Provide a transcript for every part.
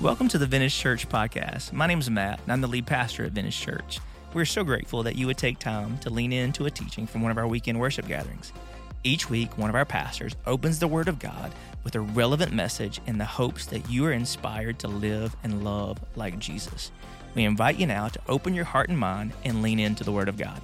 Welcome to the Vintage Church podcast. My name is Matt, and I'm the lead pastor at Vintage Church. We're so grateful that you would take time to lean into a teaching from one of our weekend worship gatherings. Each week, one of our pastors opens the Word of God with a relevant message in the hopes that you are inspired to live and love like Jesus. We invite you now to open your heart and mind and lean into the Word of God.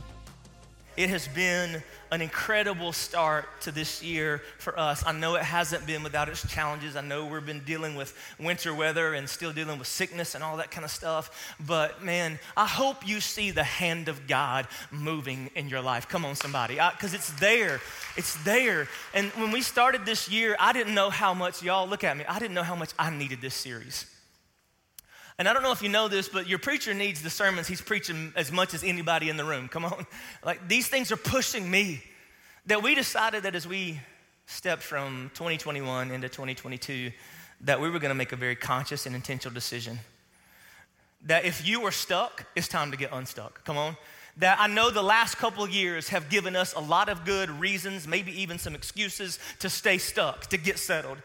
It has been an incredible start to this year for us. I know it hasn't been without its challenges. I know we've been dealing with winter weather and still dealing with sickness and all that kind of stuff. But man, I hope you see the hand of God moving in your life. Come on, somebody, because it's there. It's there. And when we started this year, I didn't know how much, y'all look at me, I didn't know how much I needed this series. And I don't know if you know this, but your preacher needs the sermons he's preaching as much as anybody in the room. Come on. Like these things are pushing me. That we decided that as we stepped from 2021 into 2022, that we were going to make a very conscious and intentional decision. That if you were stuck, it's time to get unstuck. Come on. That I know the last couple of years have given us a lot of good reasons, maybe even some excuses to stay stuck, to get settled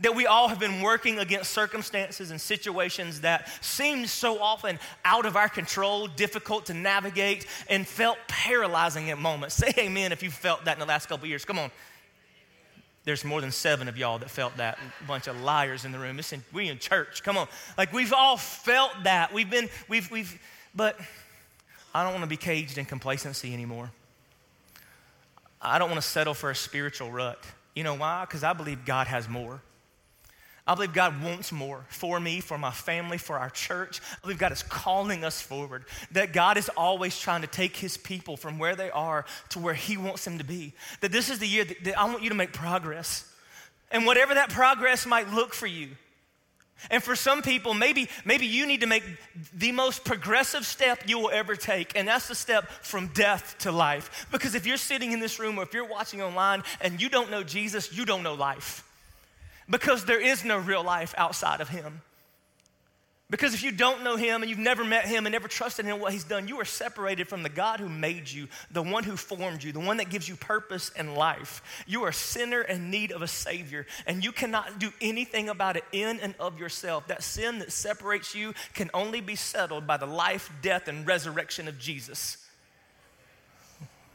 that we all have been working against circumstances and situations that seemed so often out of our control, difficult to navigate, and felt paralyzing at moments. Say amen if you felt that in the last couple years. Come on. There's more than seven of y'all that felt that. A bunch of liars in the room. We in church. Come on. Like we've all felt that. We've been, we've, we've, but I don't want to be caged in complacency anymore. I don't want to settle for a spiritual rut. You know why? Because I believe God has more. I believe God wants more for me, for my family, for our church. I believe God is calling us forward. That God is always trying to take his people from where they are to where he wants them to be. That this is the year that, that I want you to make progress. And whatever that progress might look for you. And for some people, maybe, maybe you need to make the most progressive step you will ever take, and that's the step from death to life. Because if you're sitting in this room or if you're watching online and you don't know Jesus, you don't know life because there is no real life outside of Him. Because if you don't know Him and you've never met Him and never trusted in what He's done, you are separated from the God who made you, the one who formed you, the one that gives you purpose and life. You are a sinner in need of a Savior, and you cannot do anything about it in and of yourself. That sin that separates you can only be settled by the life, death, and resurrection of Jesus.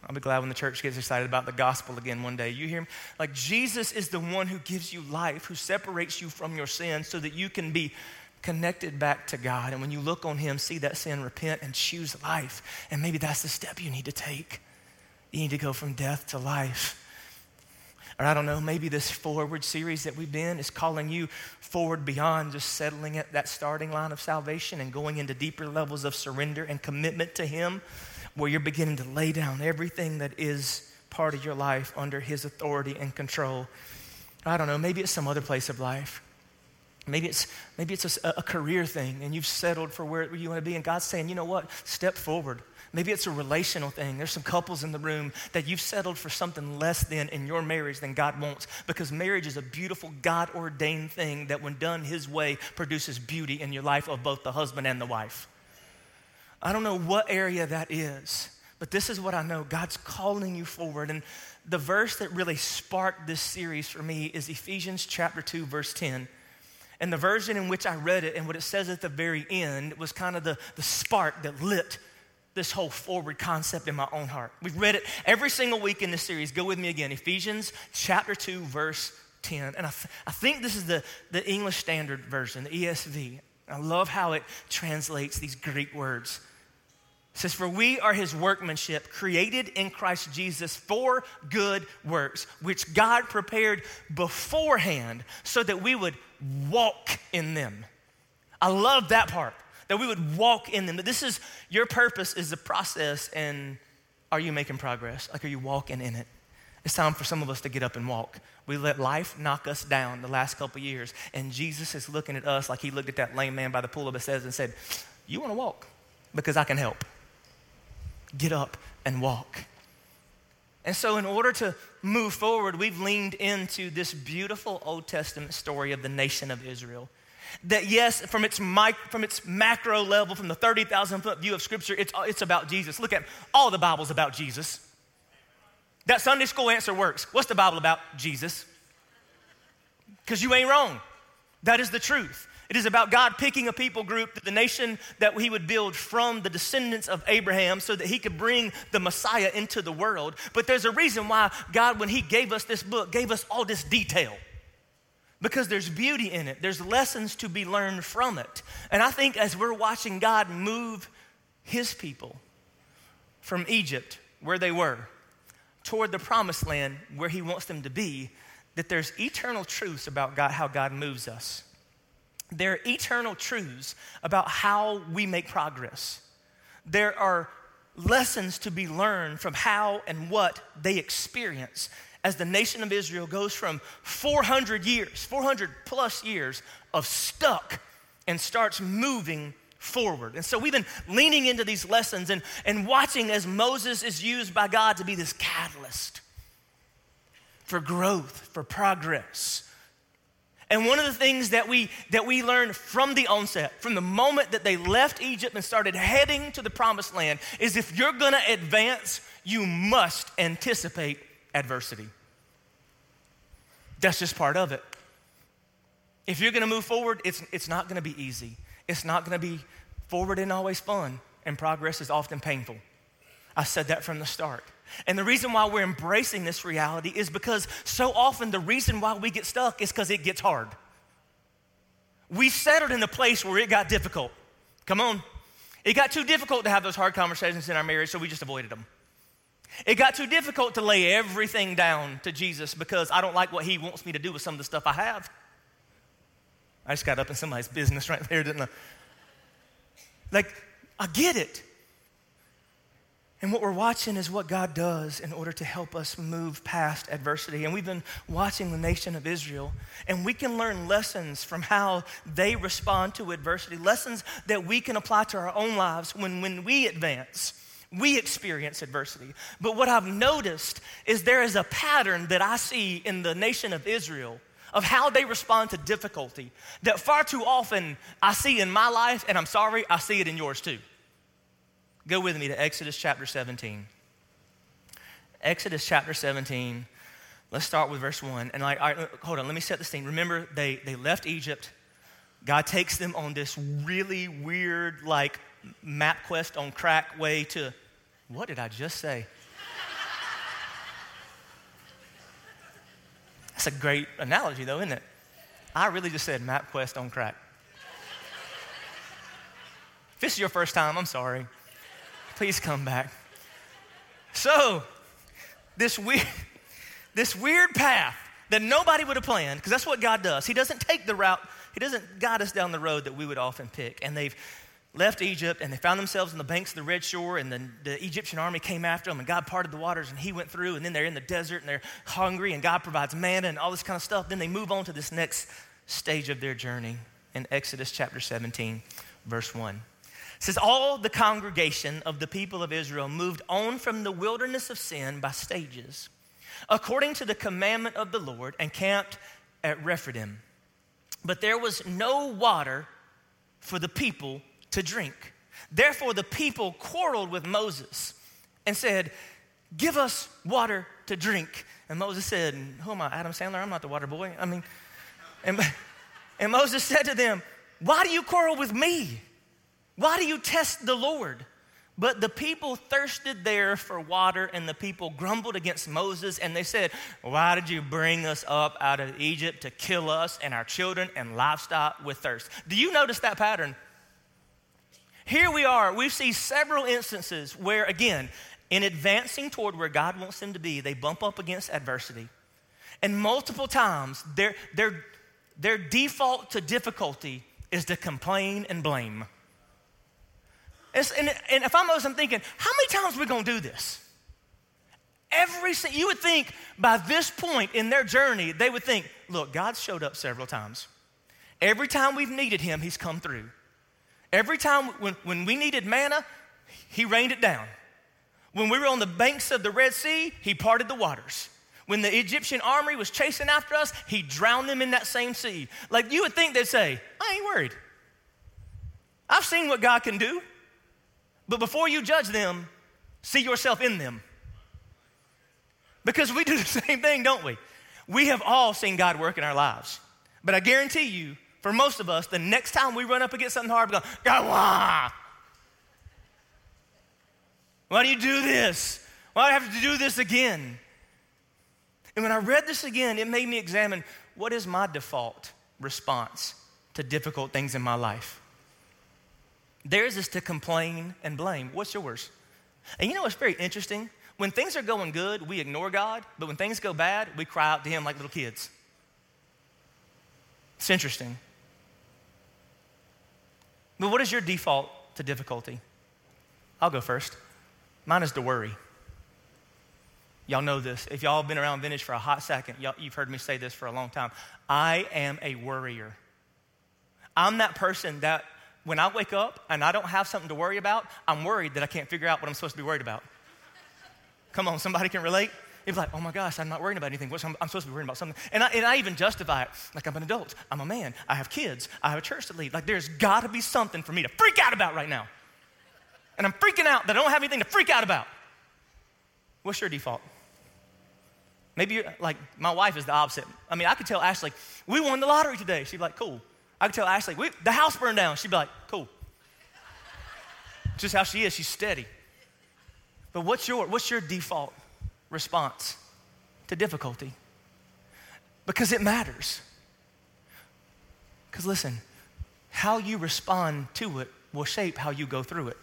I'll be glad when the church gets excited about the gospel again one day. You hear me? Like Jesus is the one who gives you life, who separates you from your sin so that you can be connected back to God. And when you look on Him, see that sin, repent, and choose life. And maybe that's the step you need to take. You need to go from death to life. Or I don't know, maybe this forward series that we've been is calling you forward beyond just settling at that starting line of salvation and going into deeper levels of surrender and commitment to Him where you're beginning to lay down everything that is part of your life under His authority and control. I don't know, maybe it's some other place of life. Maybe it's, maybe it's a, a career thing and you've settled for where you want to be, and God's saying, you know what, step forward. Maybe it's a relational thing. There's some couples in the room that you've settled for something less than in your marriage than God wants because marriage is a beautiful, God ordained thing that, when done His way, produces beauty in your life of both the husband and the wife. I don't know what area that is, but this is what I know God's calling you forward. And the verse that really sparked this series for me is Ephesians chapter 2, verse 10. And the version in which I read it and what it says at the very end was kind of the, the spark that lit this whole forward concept in my own heart. We've read it every single week in this series. Go with me again. Ephesians chapter 2, verse 10. And I, th- I think this is the, the English Standard Version, the ESV. I love how it translates these Greek words. It says, For we are his workmanship, created in Christ Jesus for good works, which God prepared beforehand so that we would walk in them. I love that part, that we would walk in them. That this is your purpose is the process, and are you making progress? Like, are you walking in it? It's time for some of us to get up and walk. We let life knock us down the last couple years, and Jesus is looking at us like he looked at that lame man by the pool of Bethesda and said, You want to walk? Because I can help get up and walk. And so, in order to move forward, we've leaned into this beautiful Old Testament story of the nation of Israel. That, yes, from its, from its macro level, from the 30,000 foot view of Scripture, it's, it's about Jesus. Look at all the Bible's about Jesus. That Sunday school answer works. What's the Bible about? Jesus. Because you ain't wrong. That is the truth. It is about God picking a people group, the nation that he would build from the descendants of Abraham so that he could bring the Messiah into the world. But there's a reason why God, when he gave us this book, gave us all this detail. Because there's beauty in it, there's lessons to be learned from it. And I think as we're watching God move his people from Egypt, where they were, toward the promised land where he wants them to be, that there's eternal truths about God, how God moves us. There are eternal truths about how we make progress. There are lessons to be learned from how and what they experience as the nation of Israel goes from 400 years, 400 plus years of stuck and starts moving forward. And so we've been leaning into these lessons and, and watching as Moses is used by God to be this catalyst for growth, for progress. And one of the things that we that we learned from the onset, from the moment that they left Egypt and started heading to the promised land, is if you're gonna advance, you must anticipate adversity. That's just part of it. If you're gonna move forward, it's, it's not gonna be easy. It's not gonna be forward and always fun, and progress is often painful. I said that from the start. And the reason why we're embracing this reality is because so often the reason why we get stuck is because it gets hard. We settled in a place where it got difficult. Come on. It got too difficult to have those hard conversations in our marriage, so we just avoided them. It got too difficult to lay everything down to Jesus because I don't like what he wants me to do with some of the stuff I have. I just got up in somebody's business right there, didn't I? Like, I get it. And what we're watching is what God does in order to help us move past adversity. And we've been watching the nation of Israel, and we can learn lessons from how they respond to adversity, lessons that we can apply to our own lives when, when we advance. We experience adversity. But what I've noticed is there is a pattern that I see in the nation of Israel of how they respond to difficulty that far too often I see in my life, and I'm sorry, I see it in yours too. Go with me to Exodus chapter 17. Exodus chapter 17. Let's start with verse 1. And like, hold on, let me set the scene. Remember, they, they left Egypt. God takes them on this really weird, like, map quest on crack way to, what did I just say? That's a great analogy, though, isn't it? I really just said MapQuest on crack. If this is your first time, I'm sorry. Please come back. So, this weird, this weird path that nobody would have planned, because that's what God does. He doesn't take the route, He doesn't guide us down the road that we would often pick. And they've left Egypt and they found themselves on the banks of the Red Shore, and then the Egyptian army came after them, and God parted the waters, and He went through, and then they're in the desert and they're hungry, and God provides manna and all this kind of stuff. Then they move on to this next stage of their journey in Exodus chapter 17, verse 1 says all the congregation of the people of Israel moved on from the wilderness of sin by stages, according to the commandment of the Lord, and camped at Rephidim. But there was no water for the people to drink. Therefore, the people quarreled with Moses and said, Give us water to drink. And Moses said, Who am I, Adam Sandler? I'm not the water boy. I mean, and, and Moses said to them, Why do you quarrel with me? Why do you test the Lord? But the people thirsted there for water, and the people grumbled against Moses, and they said, Why did you bring us up out of Egypt to kill us and our children and livestock with thirst? Do you notice that pattern? Here we are, we see several instances where, again, in advancing toward where God wants them to be, they bump up against adversity. And multiple times, their, their, their default to difficulty is to complain and blame. And, and if I'm Moses, I'm thinking, how many times are we going to do this? Every you would think by this point in their journey, they would think, look, God showed up several times. Every time we've needed him, he's come through. Every time when, when we needed manna, he rained it down. When we were on the banks of the Red Sea, he parted the waters. When the Egyptian army was chasing after us, he drowned them in that same sea. Like you would think they'd say, I ain't worried. I've seen what God can do. But before you judge them, see yourself in them. Because we do the same thing, don't we? We have all seen God work in our lives. But I guarantee you, For most of us, the next time we run up against something hard, we go, God, why? Why do you do this? Why do I have to do this again? And when I read this again, it made me examine what is my default response to difficult things in my life? Theirs is to complain and blame. What's yours? And you know what's very interesting? When things are going good, we ignore God, but when things go bad, we cry out to Him like little kids. It's interesting. But what is your default to difficulty? I'll go first. Mine is to worry. Y'all know this. If y'all have been around Vintage for a hot second, you've heard me say this for a long time. I am a worrier. I'm that person that when I wake up and I don't have something to worry about, I'm worried that I can't figure out what I'm supposed to be worried about. Come on, somebody can relate? You're like, oh my gosh, I'm not worrying about anything. I'm, I'm, supposed to be worrying about something. And I, and I even justify it. Like, I'm an adult. I'm a man. I have kids. I have a church to lead. Like, there's got to be something for me to freak out about right now. And I'm freaking out that I don't have anything to freak out about. What's your default? Maybe you're like, my wife is the opposite. I mean, I could tell Ashley, we won the lottery today. She'd be like, cool. I could tell Ashley, the house burned down. She'd be like, cool. Just how she is, she's steady. But what's your, what's your default response to difficulty? Because it matters. Because listen, how you respond to it will shape how you go through it.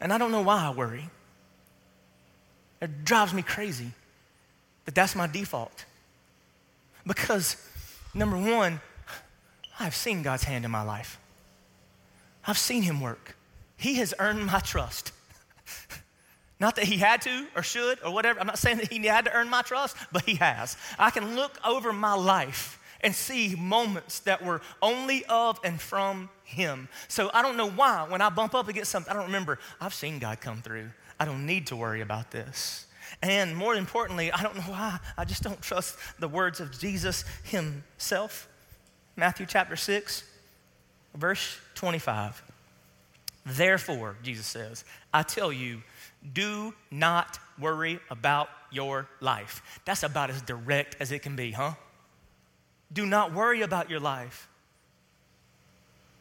And I don't know why I worry. It drives me crazy that that's my default. Because, number one, I've seen God's hand in my life. I've seen Him work. He has earned my trust. Not that He had to or should or whatever. I'm not saying that He had to earn my trust, but He has. I can look over my life and see moments that were only of and from Him. So I don't know why, when I bump up against something, I don't remember, I've seen God come through. I don't need to worry about this. And more importantly, I don't know why, I just don't trust the words of Jesus himself. Matthew chapter 6, verse 25. Therefore, Jesus says, I tell you, do not worry about your life. That's about as direct as it can be, huh? Do not worry about your life.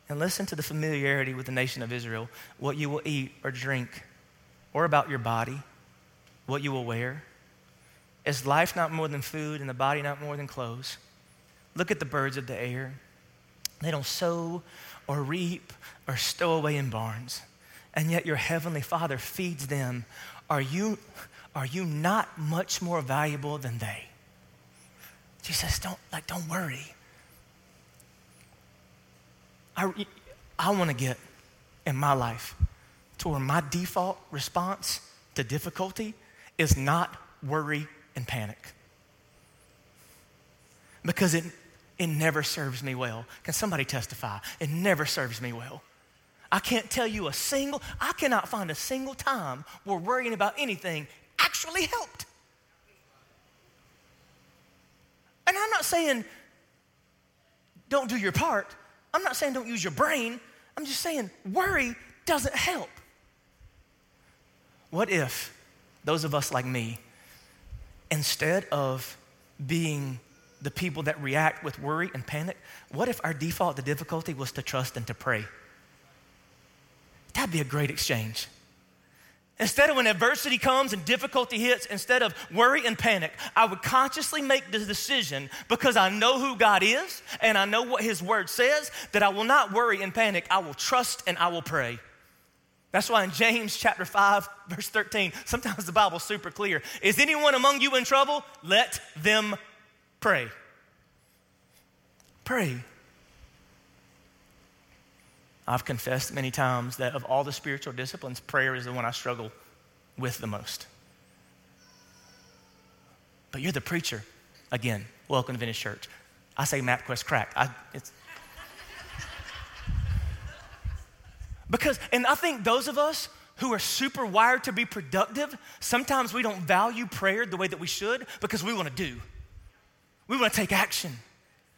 And listen to the familiarity with the nation of Israel, what you will eat or drink or about your body, what you will wear? Is life not more than food and the body not more than clothes? Look at the birds of the air. They don't sow or reap or stow away in barns, and yet your heavenly Father feeds them. Are you, are you not much more valuable than they? Jesus, don't like don't worry. I, I want to get in my life to where my default response to difficulty is not worry and panic. Because it, it never serves me well. Can somebody testify? It never serves me well. I can't tell you a single, I cannot find a single time where worrying about anything actually helped. And I'm not saying don't do your part. I'm not saying don't use your brain. I'm just saying worry doesn't help. What if those of us like me, instead of being the people that react with worry and panic, what if our default to difficulty was to trust and to pray? That'd be a great exchange. Instead of when adversity comes and difficulty hits, instead of worry and panic, I would consciously make the decision because I know who God is and I know what His Word says that I will not worry and panic. I will trust and I will pray. That's why in James chapter 5, verse 13, sometimes the Bible's super clear. Is anyone among you in trouble? Let them pray. Pray. I've confessed many times that of all the spiritual disciplines, prayer is the one I struggle with the most. But you're the preacher. Again, welcome to Vintage Church. I say MapQuest crack. I, it's, Because, and I think those of us who are super wired to be productive, sometimes we don't value prayer the way that we should because we want to do. We want to take action.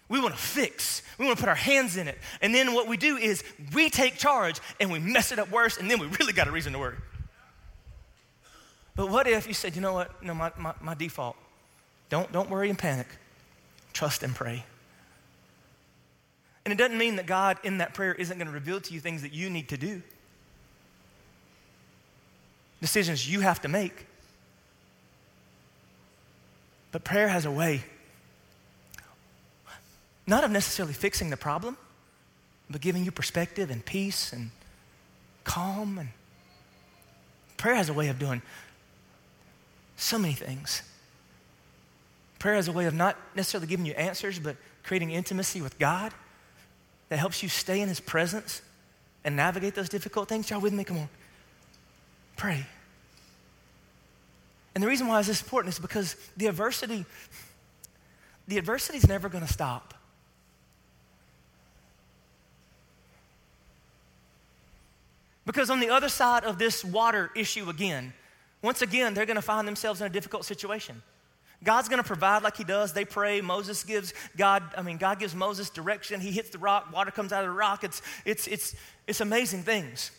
We want to fix. We want to put our hands in it. And then what we do is we take charge and we mess it up worse, and then we really got a reason to worry. But what if you said, you know what? No, my, my, my default, don't, don't worry and panic. trust and pray. And it doesn't mean that God in that prayer isn't going to reveal to you things that you need to do, decisions you have to make. But prayer has a way, not of necessarily fixing the problem, but giving you perspective and peace and calm. And prayer has a way of doing so many things. Prayer has a way of not necessarily giving you answers, but creating intimacy with God that helps you stay in His presence and navigate those difficult things. Y'all with me? Come on. Pray. And the reason why is this important is because the adversity, the adversity is never going to stop. Because on the other side of this water issue again, once again, they're going to find themselves in a difficult situation. God's going to provide like he does. They pray. Moses gives God, I mean, God gives Moses direction. He hits the rock, water comes out of the rock. It's, it's, it's, it's amazing things.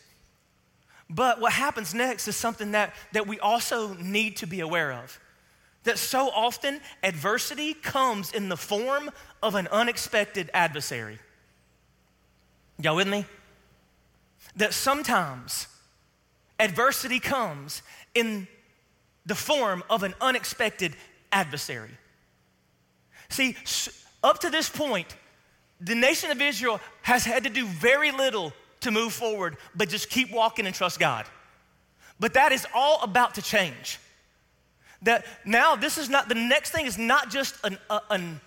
But what happens next is something that, that we also need to be aware of. That so often adversity comes in the form of an unexpected adversary. Y'all with me? That sometimes adversity comes in the form of an unexpected adversary. See, up to this point, the nation of Israel has had to do very little to move forward, but just keep walking and trust God. But that is all about to change. That now, this is not, the next thing is not just an, a, an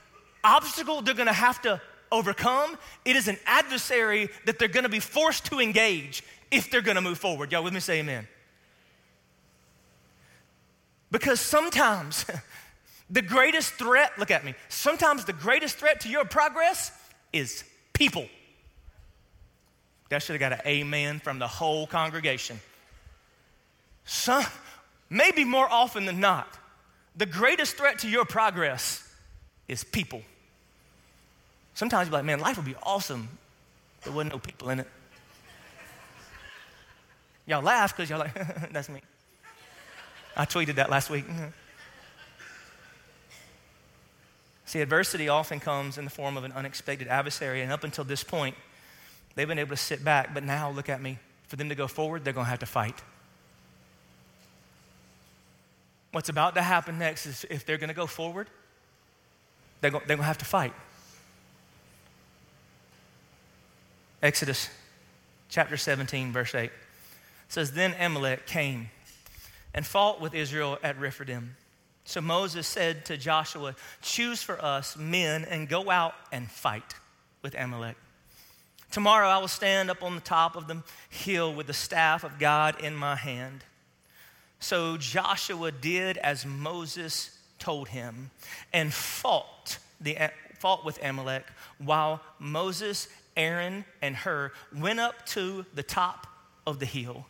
obstacle they're gonna have to overcome, it is an adversary that they're gonna be forced to engage if they're gonna move forward. Y'all with me? Say amen. Because sometimes the greatest threat, look at me, sometimes the greatest threat to your progress is people. That should have got an amen from the whole congregation. Some, maybe more often than not, the greatest threat to your progress is people. Sometimes you're like, man, life would be awesome. There wasn't no people in it. Y'all laugh because y'all like, that's me. I tweeted that last week. See, adversity often comes in the form of an unexpected adversary, and up until this point, they've been able to sit back, but now look at me. For them to go forward, they're going to have to fight. What's about to happen next is if they're going to go forward, they're going, to have to fight. Exodus chapter 17, verse 8 says, Then Amalek came and fought with Israel at Rephidim. So Moses said to Joshua, Choose for us men and go out and fight with Amalek. Tomorrow I will stand up on the top of the hill with the staff of God in my hand. So Joshua did as Moses told him and fought, the, fought with Amalek while Moses, Aaron, and Hur went up to the top of the hill.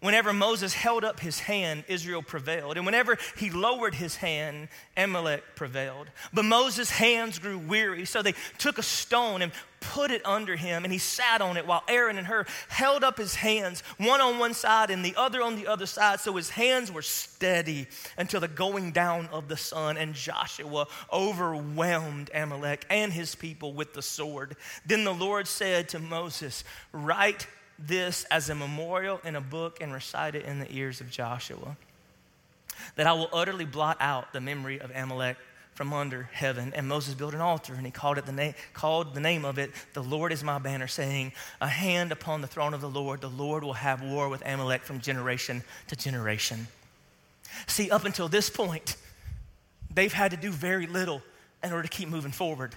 Whenever Moses held up his hand, Israel prevailed. And whenever he lowered his hand, Amalek prevailed. But Moses' hands grew weary, so they took a stone and put it under him, and he sat on it while Aaron and Hur held up his hands, one on one side and the other on the other side, so his hands were steady until the going down of the sun. And Joshua overwhelmed Amalek and his people with the sword. Then the Lord said to Moses, Write this as a memorial in a book and recite it in the ears of Joshua. That I will utterly blot out the memory of Amalek from under heaven. And Moses built an altar and he called, it the na- called the name of it, The Lord is my banner, saying, A hand upon the throne of the Lord, the Lord will have war with Amalek from generation to generation. See, up until this point, they've had to do very little in order to keep moving forward.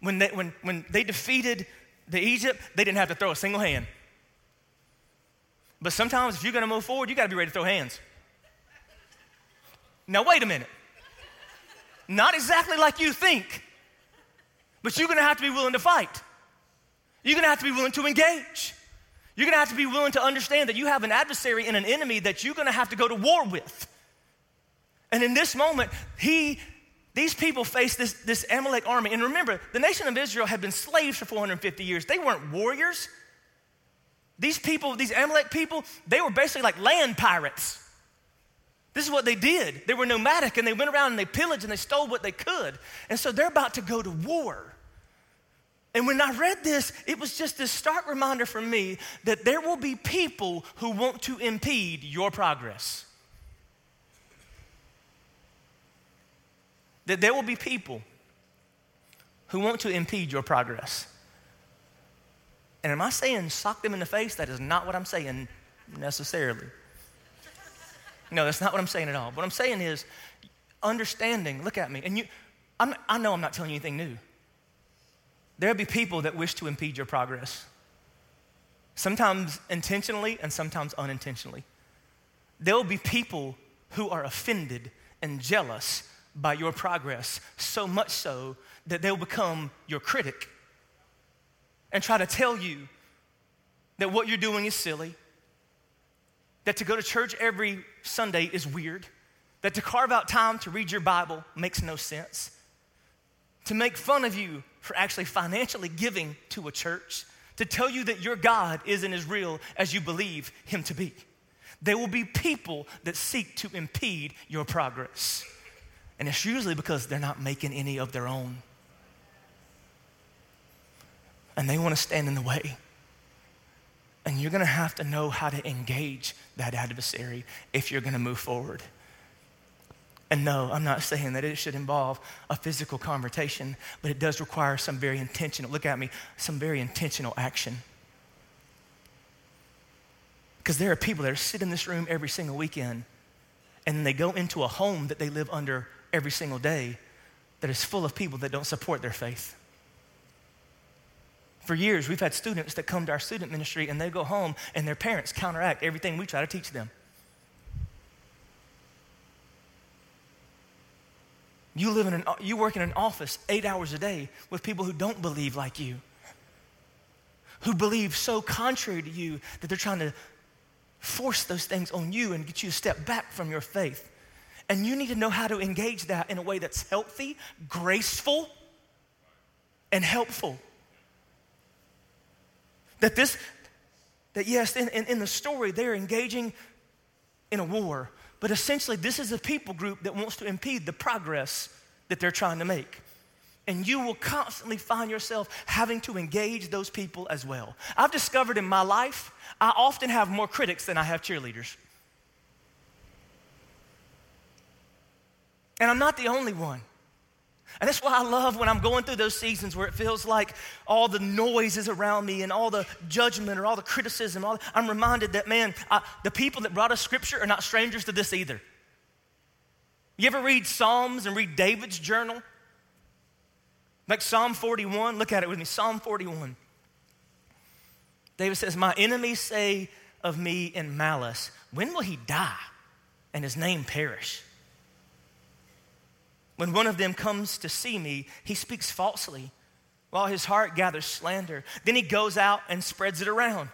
When they, when, when they defeated the Egypt, they didn't have to throw a single hand. But sometimes, if you're going to move forward, you got to be ready to throw hands. Now, wait a minute. Not exactly like you think, but you're going to have to be willing to fight. You're going to have to be willing to engage. You're going to have to be willing to understand that you have an adversary and an enemy that you're going to have to go to war with. And in this moment, he these people faced this, this Amalek army. And remember, the nation of Israel had been slaves for 450 years. They weren't warriors. These people, these Amalek people, they were basically like land pirates. This is what they did. They were nomadic and they went around and they pillaged and they stole what they could. And so they're about to go to war. And when I read this, it was just this stark reminder for me that there will be people who want to impede your progress. That there will be people who want to impede your progress. And am I saying sock them in the face? That is not what I'm saying necessarily. No, that's not what I'm saying at all. What I'm saying is understanding, look at me, and you, I'm, i know I'm not telling you anything new. There'll be people that wish to impede your progress, sometimes intentionally and sometimes unintentionally. There will be people who are offended and jealous by your progress, so much so that they'll become your critic and try to tell you that what you're doing is silly, that to go to church every Sunday is weird, that to carve out time to read your Bible makes no sense, to make fun of you for actually financially giving to a church, to tell you that your God isn't as real as you believe Him to be. There will be people that seek to impede your progress. And it's usually because they're not making any of their own. And they want to stand in the way. And you're going to have to know how to engage that adversary if you're going to move forward. And no, I'm not saying that it should involve a physical confrontation, but it does require some very intentional, look at me, some very intentional action. Because there are people that sit in this room every single weekend and they go into a home that they live under every single day that is full of people that don't support their faith. For years, we've had students that come to our student ministry and they go home and their parents counteract everything we try to teach them. You live in an, you work in an office eight hours a day with people who don't believe like you, who believe so contrary to you that they're trying to force those things on you and get you to step back from your faith. And you need to know how to engage that in a way that's healthy, graceful, and helpful. That this, that yes, in, in, in the story, they're engaging in a war, but essentially, this is a people group that wants to impede the progress that they're trying to make. And you will constantly find yourself having to engage those people as well. I've discovered in my life, I often have more critics than I have cheerleaders. And I'm not the only one. And that's why I love when I'm going through those seasons where it feels like all the noise is around me and all the judgment or all the criticism. All, I'm reminded that, man, I, the people that brought us scripture are not strangers to this either. You ever read Psalms and read David's journal? Like Psalm 41, look at it with me. Psalm 41. David says, My enemies say of me in malice, when will he die and his name perish? When one of them comes to see me, he speaks falsely, while his heart gathers slander. Then he goes out and spreads it around.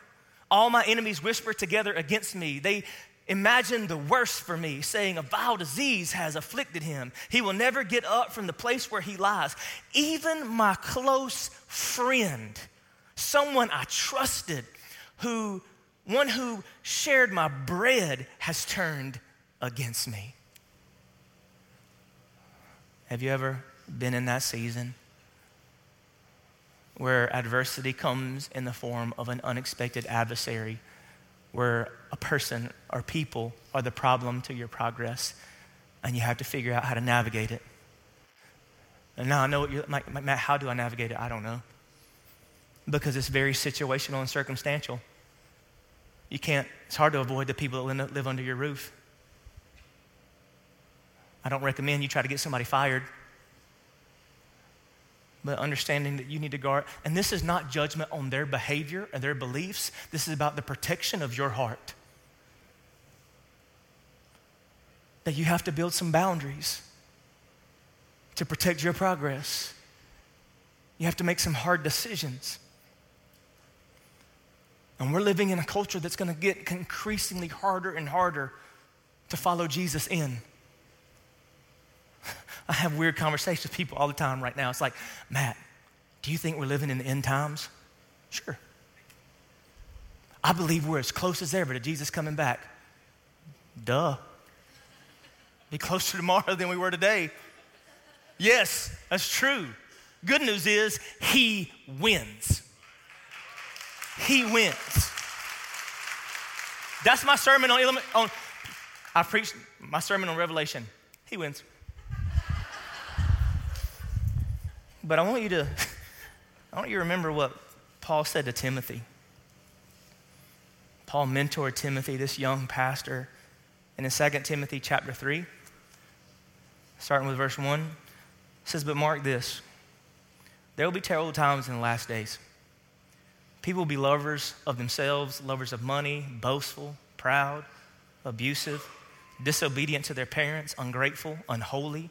All my enemies whisper together against me. They imagine the worst for me, saying, A vile disease has afflicted him. He will never get up from the place where he lies. Even my close friend, someone I trusted, who one who shared my bread, has turned against me. Have you ever been in that season where adversity comes in the form of an unexpected adversary, where a person or people are the problem to your progress, and you have to figure out how to navigate it? And now I know what you're like, Matt, how do I navigate it? I don't know. Because it's very situational and circumstantial. You can't, it's hard to avoid the people that live under your roof. I don't recommend you try to get somebody fired. But understanding that you need to guard, and this is not judgment on their behavior and their beliefs, this is about the protection of your heart. That you have to build some boundaries to protect your progress. You have to make some hard decisions. And we're living in a culture that's going to get increasingly harder and harder to follow Jesus in. I have weird conversations with people all the time right now. It's like, Matt, do you think we're living in the end times? Sure. I believe we're as close as ever to Jesus coming back. Duh. be closer tomorrow than we were today. Yes, that's true. Good news is he wins. He wins. That's my sermon on, on I preached my sermon on Revelation. He wins. But I want you to I want you to remember what Paul said to Timothy. Paul mentored Timothy, this young pastor, and in 2 Timothy chapter 3, starting with verse 1, says, But mark this there will be terrible times in the last days. People will be lovers of themselves, lovers of money, boastful, proud, abusive, disobedient to their parents, ungrateful, unholy,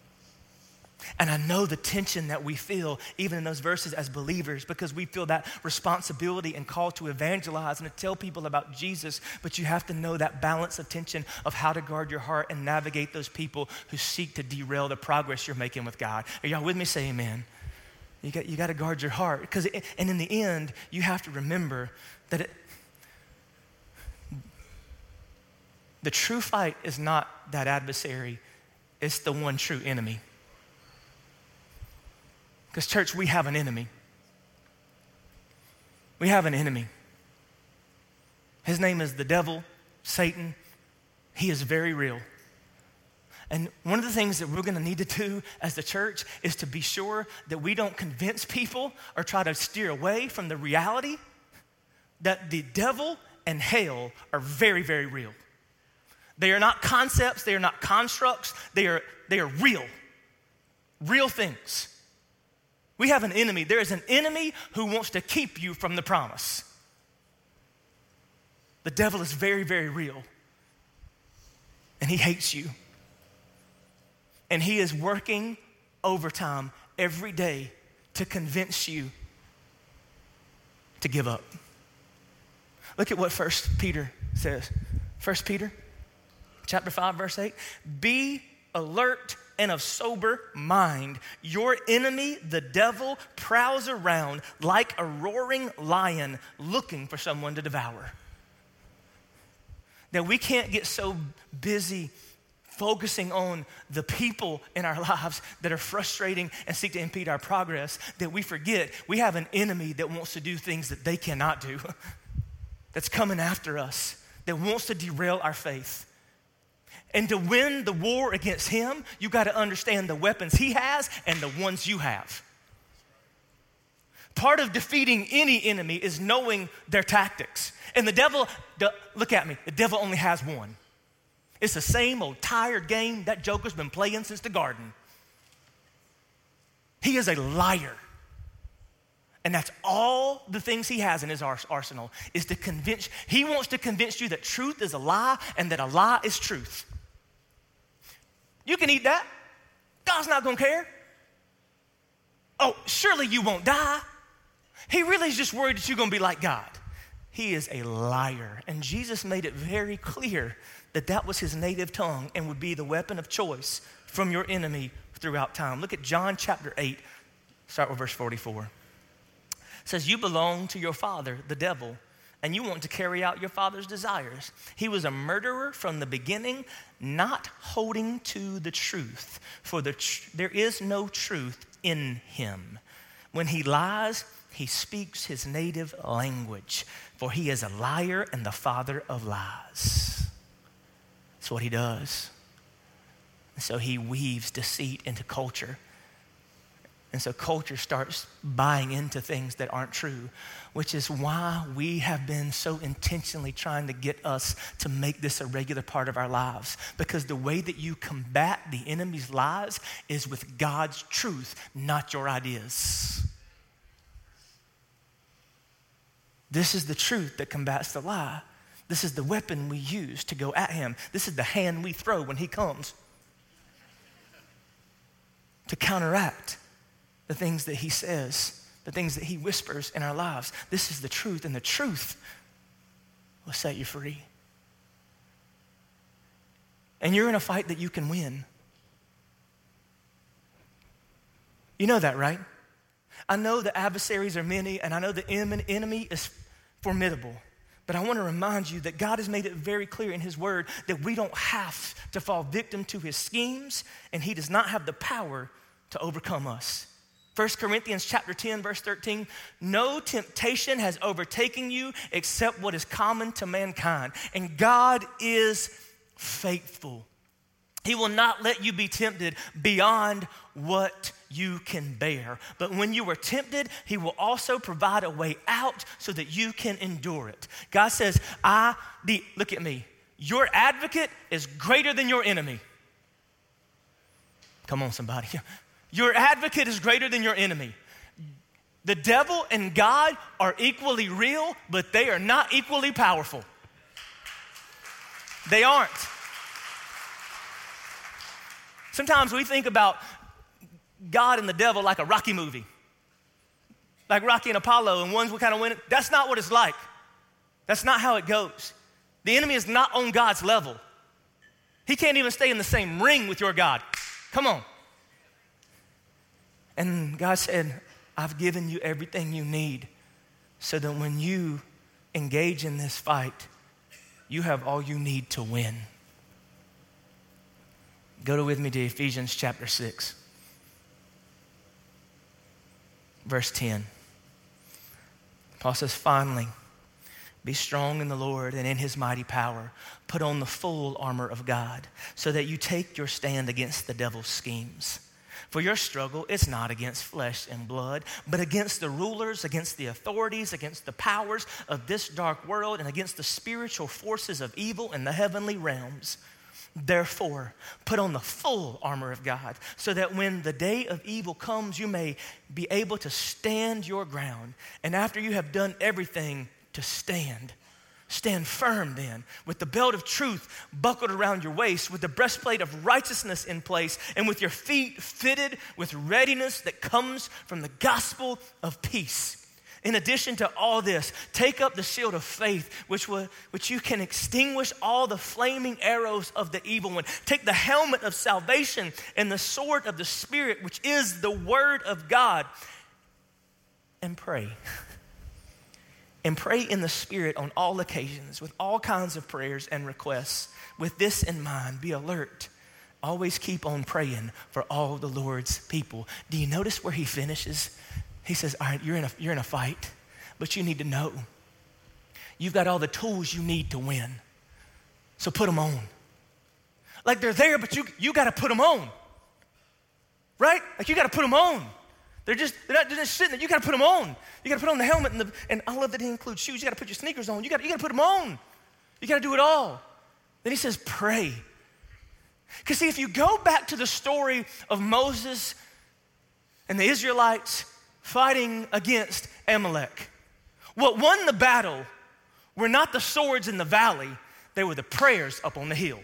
And I know the tension that we feel, even in those verses as believers, because we feel that responsibility and call to evangelize and to tell people about Jesus. But you have to know that balance of tension of how to guard your heart and navigate those people who seek to derail the progress you're making with God. Are y'all with me? Say amen. You got, you got to guard your heart. Because, and in the end, you have to remember that it, the true fight is not that adversary, it's the one true enemy. Because, church, we have an enemy. We have an enemy. His name is the devil, Satan. He is very real. And one of the things that we're going to need to do as the church is to be sure that we don't convince people or try to steer away from the reality that the devil and hell are very, very real. They are not concepts, they are not constructs, they are, they are real, real things. We have an enemy. There is an enemy who wants to keep you from the promise. The devil is very, very real. And he hates you. And he is working overtime every day to convince you to give up. Look at what First Peter says. First Peter chapter 5 verse 8, be alert and of sober mind. Your enemy, the devil, prowls around like a roaring lion looking for someone to devour. That we can't get so busy focusing on the people in our lives that are frustrating and seek to impede our progress that we forget we have an enemy that wants to do things that they cannot do, that's coming after us, that wants to derail our faith. And to win the war against him, you got to understand the weapons he has and the ones you have. Part of defeating any enemy is knowing their tactics. And the devil, look at me, the devil only has one. It's the same old tired game that Joker's been playing since the garden. He is a liar. And that's all the things he has in his arsenal is to convince, he wants to convince you that truth is a lie and that a lie is truth. You can eat that. God's not going to care. Oh, surely you won't die. He really is just worried that you're going to be like God. He is a liar. And Jesus made it very clear that that was his native tongue and would be the weapon of choice from your enemy throughout time. Look at John chapter 8, start with verse 44. It says, You belong to your father, the devil and you want to carry out your father's desires. He was a murderer from the beginning, not holding to the truth, for the tr- there is no truth in him. When he lies, he speaks his native language, for he is a liar and the father of lies. That's what he does. so he weaves deceit into culture and so culture starts buying into things that aren't true, which is why we have been so intentionally trying to get us to make this a regular part of our lives. Because the way that you combat the enemy's lies is with God's truth, not your ideas. This is the truth that combats the lie. This is the weapon we use to go at him. This is the hand we throw when he comes to counteract the things that He says, the things that He whispers in our lives. This is the truth, and the truth will set you free. And you're in a fight that you can win. You know that, right? I know the adversaries are many, and I know the enemy is formidable. But I want to remind you that God has made it very clear in His Word that we don't have to fall victim to His schemes, and He does not have the power to overcome us. 1 Corinthians chapter 10 verse 13 no temptation has overtaken you except what is common to mankind and God is faithful he will not let you be tempted beyond what you can bear. But when you are tempted, He will also provide a way out so that you can endure it. God says, I, the, look at me, your advocate is greater than your enemy. Come on, somebody. Your advocate is greater than your enemy. The devil and God are equally real, but they are not equally powerful. They aren't. Sometimes we think about God and the devil like a Rocky movie, like Rocky and Apollo, and one's kind of win. That's not what it's like. That's not how it goes. The enemy is not on God's level. He can't even stay in the same ring with your God. Come on. And God said, I've given you everything you need so that when you engage in this fight, you have all you need to win. Go to with me to Ephesians chapter 6, verse 10. Paul says, finally, be strong in the Lord and in his mighty power. Put on the full armor of God so that you take your stand against the devil's schemes. For your struggle is not against flesh and blood, but against the rulers, against the authorities, against the powers of this dark world, and against the spiritual forces of evil in the heavenly realms. Therefore, put on the full armor of God, so that when the day of evil comes, you may be able to stand your ground. And after you have done everything, to stand. Stand firm then, with the belt of truth buckled around your waist, with the breastplate of righteousness in place, and with your feet fitted with readiness that comes from the gospel of peace. In addition to all this, take up the shield of faith, which, will, which you can extinguish all the flaming arrows of the evil one. Take the helmet of salvation and the sword of the Spirit, which is the word of God, and pray. and pray in the Spirit on all occasions with all kinds of prayers and requests. With this in mind, be alert. Always keep on praying for all the Lord's people. Do you notice where he finishes? He says, All right, you're in a, you're in a fight, but you need to know you've got all the tools you need to win. So put them on. Like they're there, but you, you got to put them on. Right? Like you got to put them on. They're just, they're not they're just sitting there. You got to put them on. You got to put on the helmet, and, the, and that he includes shoes. You got to put your sneakers on. You got you gotta put them on. You got to do it all. Then he says, pray. Because see, if you go back to the story of Moses and the Israelites fighting against Amalek. What won the battle were not the swords in the valley, they were the prayers up on the hill.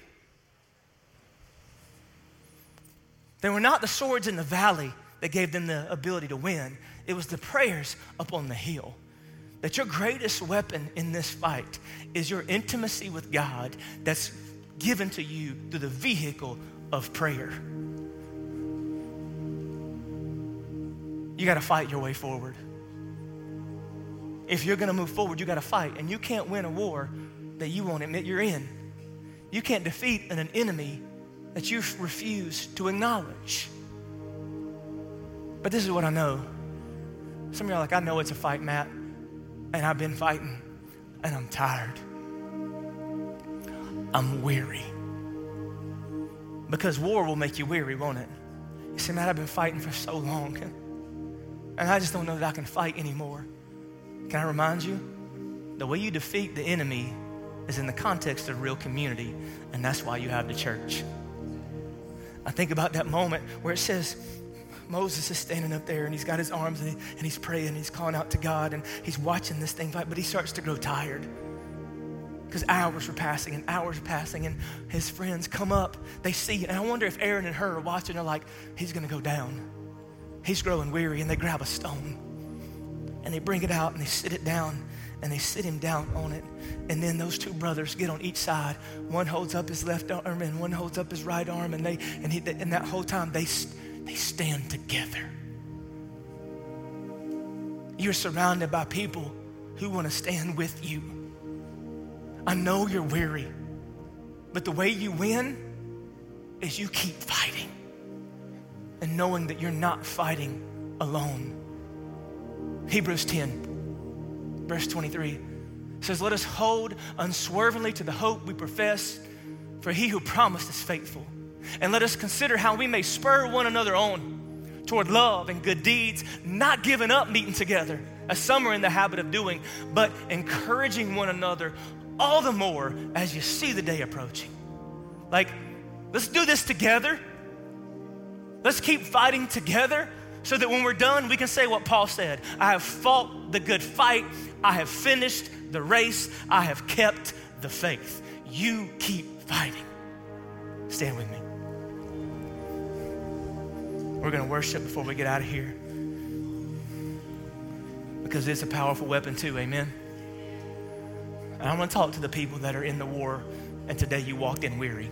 They were not the swords in the valley that gave them the ability to win, it was the prayers up on the hill. That your greatest weapon in this fight is your intimacy with God that's given to you through the vehicle of prayer. you got to fight your way forward. If you're going to move forward, you got to fight. And you can't win a war that you won't admit you're in. You can't defeat an enemy that you refuse to acknowledge. But this is what I know. Some of y'all are like, I know it's a fight, Matt, and I've been fighting, and I'm tired. I'm weary. Because war will make you weary, won't it? You say, Matt, I've been fighting for so long. And I just don't know that I can fight anymore. Can I remind you? The way you defeat the enemy is in the context of real community, and that's why you have the church. I think about that moment where it says, Moses is standing up there and he's got his arms and, he, and he's praying and he's calling out to God and he's watching this thing fight, but he starts to grow tired because hours were passing and hours were passing and his friends come up, they see, and I wonder if Aaron and Hur are watching, they're like, he's gonna go down. He's growing weary, and they grab a stone and they bring it out and they sit it down and they sit him down on it. And then those two brothers get on each side. One holds up his left arm and one holds up his right arm. And, they, and, he, and that whole time, they, they stand together. You're surrounded by people who want to stand with you. I know you're weary, but the way you win is you keep fighting and knowing that you're not fighting alone. Hebrews 10, verse 23 says, Let us hold unswervingly to the hope we profess, for he who promised is faithful. And let us consider how we may spur one another on toward love and good deeds, not giving up meeting together, as some are in the habit of doing, but encouraging one another all the more as you see the day approaching. Like, let's do this together. Let's keep fighting together so that when we're done, we can say what Paul said I have fought the good fight, I have finished the race, I have kept the faith. You keep fighting. Stand with me. We're going to worship before we get out of here because it's a powerful weapon, too. Amen. And I want to talk to the people that are in the war and today you walked in weary,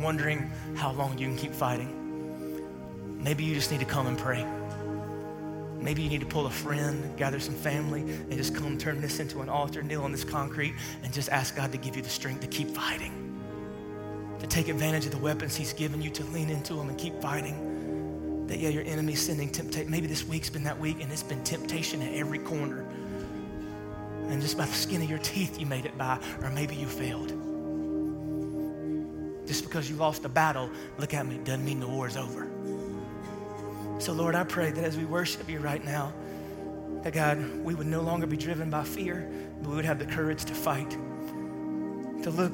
wondering how long you can keep fighting. Maybe you just need to come and pray. Maybe you need to pull a friend, gather some family, and just come turn this into an altar, kneel on this concrete, and just ask God to give you the strength to keep fighting, to take advantage of the weapons He's given you, to lean into them and keep fighting. That, yeah, your enemy's sending temptation. Maybe this week's been that week, and it's been temptation at every corner. And just by the skin of your teeth, you made it by, or maybe you failed. Just because you lost a battle, look at me, doesn't mean the war is over. So, Lord, I pray that as we worship you right now, that God, we would no longer be driven by fear, but we would have the courage to fight, to look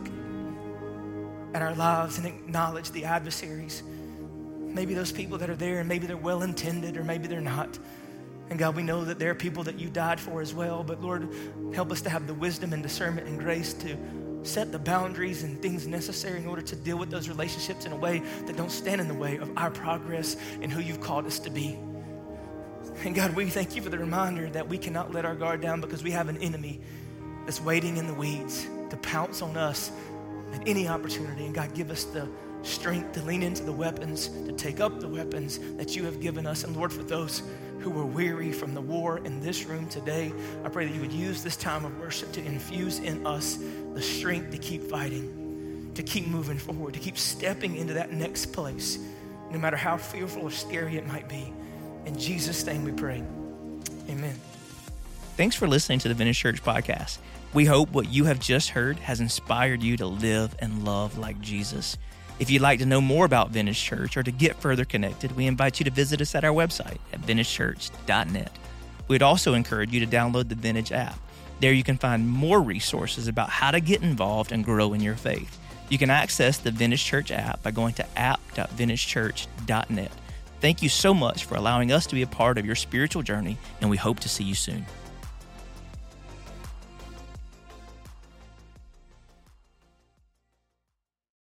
at our lives and acknowledge the adversaries. Maybe those people that are there, and maybe they're well intended, or maybe they're not. And God, we know that there are people that you died for as well, but Lord, help us to have the wisdom and discernment and grace to set the boundaries and things necessary in order to deal with those relationships in a way that don't stand in the way of our progress and who you've called us to be. And God, we thank you for the reminder that we cannot let our guard down because we have an enemy that's waiting in the weeds to pounce on us at any opportunity. And God, give us the strength to lean into the weapons, to take up the weapons that you have given us. And Lord, for those who are weary from the war in this room today, I pray that you would use this time of worship to infuse in us the strength to keep fighting, to keep moving forward, to keep stepping into that next place, no matter how fearful or scary it might be. In Jesus' name we pray. Amen. Thanks for listening to the Vintage Church podcast. We hope what you have just heard has inspired you to live and love like Jesus. If you'd like to know more about Vintage Church or to get further connected, we invite you to visit us at our website at vintagechurch.net. We'd also encourage you to download the Vintage app. There you can find more resources about how to get involved and grow in your faith. You can access the Vintage Church app by going to app.vintagechurch.net. Thank you so much for allowing us to be a part of your spiritual journey, and we hope to see you soon.